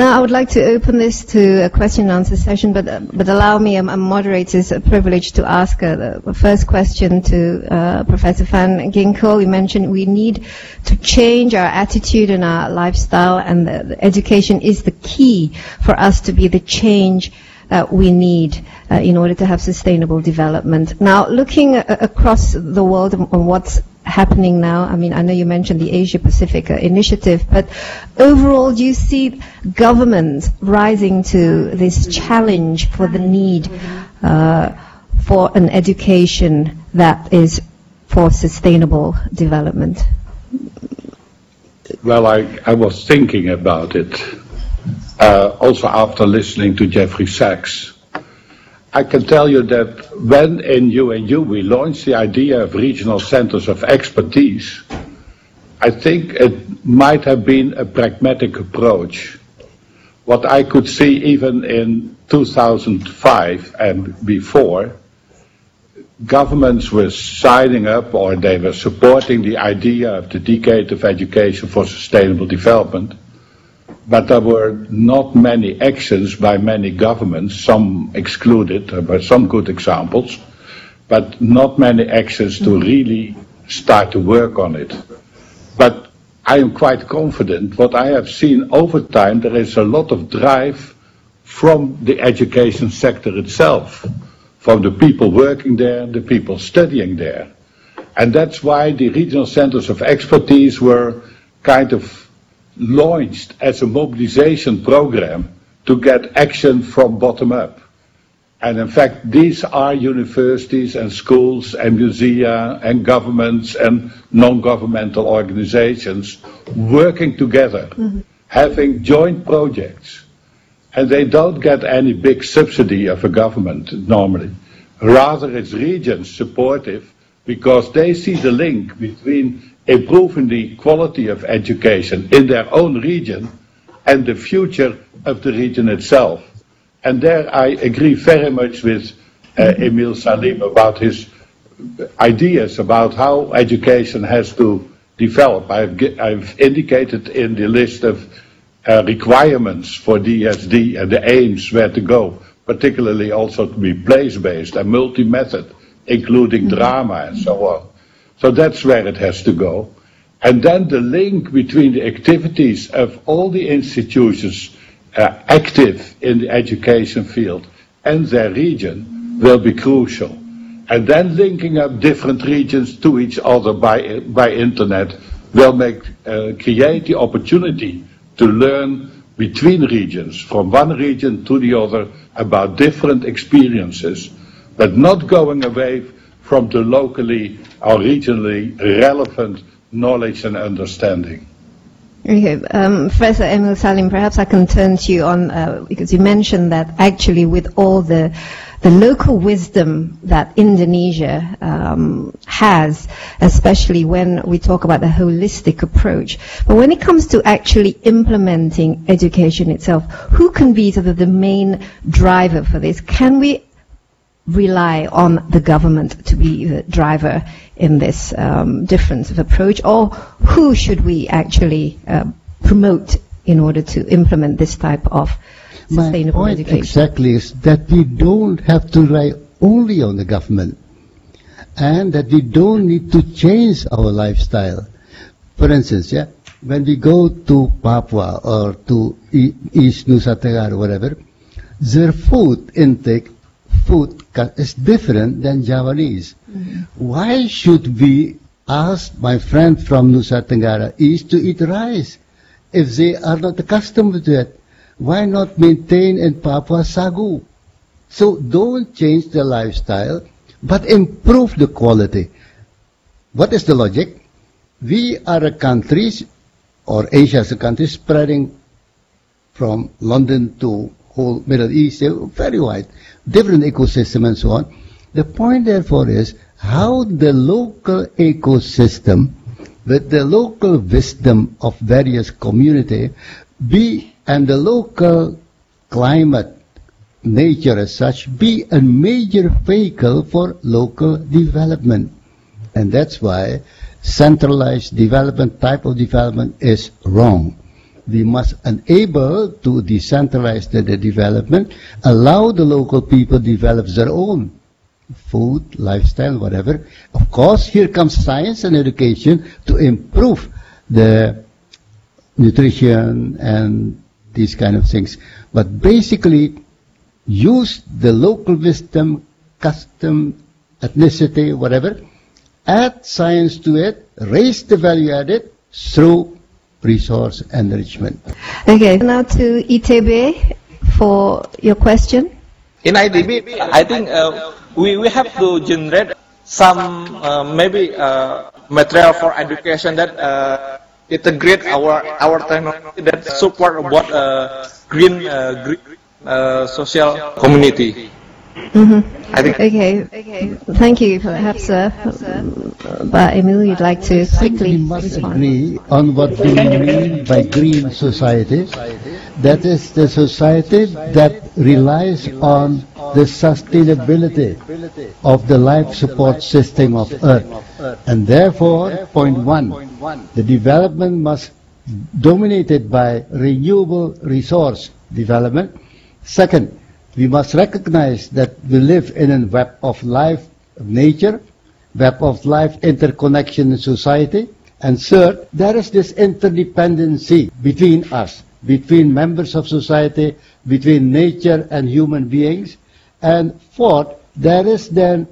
Now, I would like to open this to a question and answer session, but, uh, but allow me, I'm a moderator's a privilege to ask uh, the first question to uh, Professor Van Ginkel. You mentioned we need to change our attitude and our lifestyle, and the, the education is the key for us to be the change we need uh, in order to have sustainable development. Now, looking uh, across the world on what's happening now? I mean, I know you mentioned the Asia Pacific uh, initiative, but overall, do you see governments rising to this challenge for the need uh, for an education that is for sustainable development? Well, I, I was thinking about it uh, Uh, also after listening to Jeffrey Sachs. I can tell you that when in UNU we launched the idea of regional centers of expertise, I think it might have been a pragmatic approach. What I could see even in 2005 and before, governments were signing up or they were supporting the idea of the decade of education for sustainable development but there were not many actions by many governments, some excluded, uh, but some good examples, but not many actions to really start to work on it. But I am quite confident what I have seen over time, there is a lot of drive from the education sector itself, from the people working there, the people studying there. And that's why the regional centers of expertise were kind of launched as a mobilization program to get action from bottom up. And in fact, these are universities and schools and museums and governments and non-governmental organizations working together, mm-hmm. having joint projects. And they don't get any big subsidy of a government normally. Rather, it's regions supportive because they see the link between improving the quality of education in their own region and the future of the region itself. And there I agree very much with uh, Emil Salim about his ideas about how education has to develop. I've, I've indicated in the list of uh, requirements for DSD and the aims where to go, particularly also to be place-based and multi-method, including drama and so on. So that's where it has to go. And then the link between the activities of all the institutions uh, active in the education field and their region will be crucial. And then linking up different regions to each other by, by internet will make, uh, create the opportunity to learn between regions, from one region to the other, about different experiences, but not going away from the locally or regionally relevant knowledge and understanding. Okay, um, Professor Emil Salim, perhaps I can turn to you on, uh, because you mentioned that actually with all the the local wisdom that Indonesia um, has, especially when we talk about the holistic approach. But when it comes to actually implementing education itself, who can be sort of the main driver for this? Can we rely on the government to be the driver in this um, difference of approach, or who should we actually uh, promote in order to implement this type of sustainable My point education? exactly is that we don't have to rely only on the government, and that we don't need to change our lifestyle. For instance, yeah, when we go to Papua or to East Nusa Tenggara or whatever, their food intake food is different than Javanese. Mm-hmm. Why should we ask my friend from Nusa Tenggara East to eat rice if they are not accustomed to it? Why not maintain in Papua sagu? So don't change the lifestyle, but improve the quality. What is the logic? We are a country, or Asia is a country spreading from London to whole Middle East, very wide different ecosystem and so on. The point therefore is how the local ecosystem with the local wisdom of various community be and the local climate nature as such be a major vehicle for local development. And that's why centralized development type of development is wrong. We must enable to decentralize the, the development, allow the local people develop their own food, lifestyle, whatever. Of course, here comes science and education to improve the nutrition and these kind of things. But basically, use the local wisdom, custom, ethnicity, whatever, add science to it, raise the value added through resource enrichment. Okay, now to ITB for your question. In ITB, I think uh, we, we have to generate some uh, maybe uh, material for education that uh, integrate our our technology that support about uh, green uh, green uh, social community. I think Okay, okay. Thank you. Perhaps, uh, but Emil, you'd like to quickly We must respond. agree on what we mean by green society. That is the society that relies on the sustainability of the life support system of Earth. And therefore, point one, the development must dominated by renewable resource development. Second, we must recognize that we live in a web of life, nature, web of life interconnection in society. And third, there is this interdependency between us, between members of society, between nature and human beings. And fourth, there is then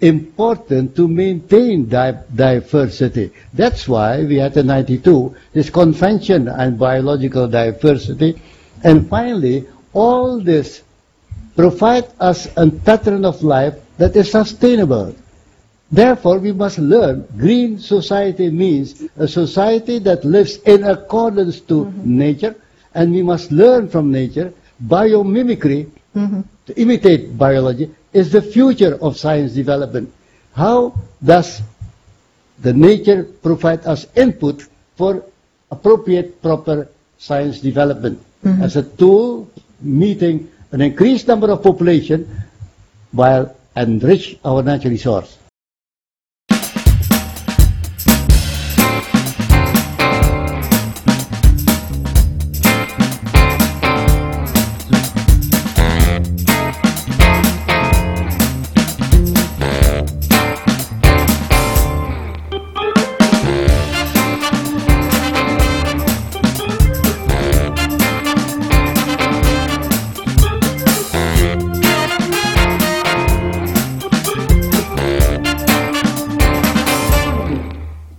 important to maintain di- diversity. That's why we had in 92 this convention on biological diversity. And finally, all this provide us a pattern of life that is sustainable. Therefore, we must learn green society means a society that lives in accordance to mm-hmm. nature, and we must learn from nature. Biomimicry, mm-hmm. to imitate biology, is the future of science development. How does the nature provide us input for appropriate, proper science development mm-hmm. as a tool meeting an increased number of population while enrich our natural resource.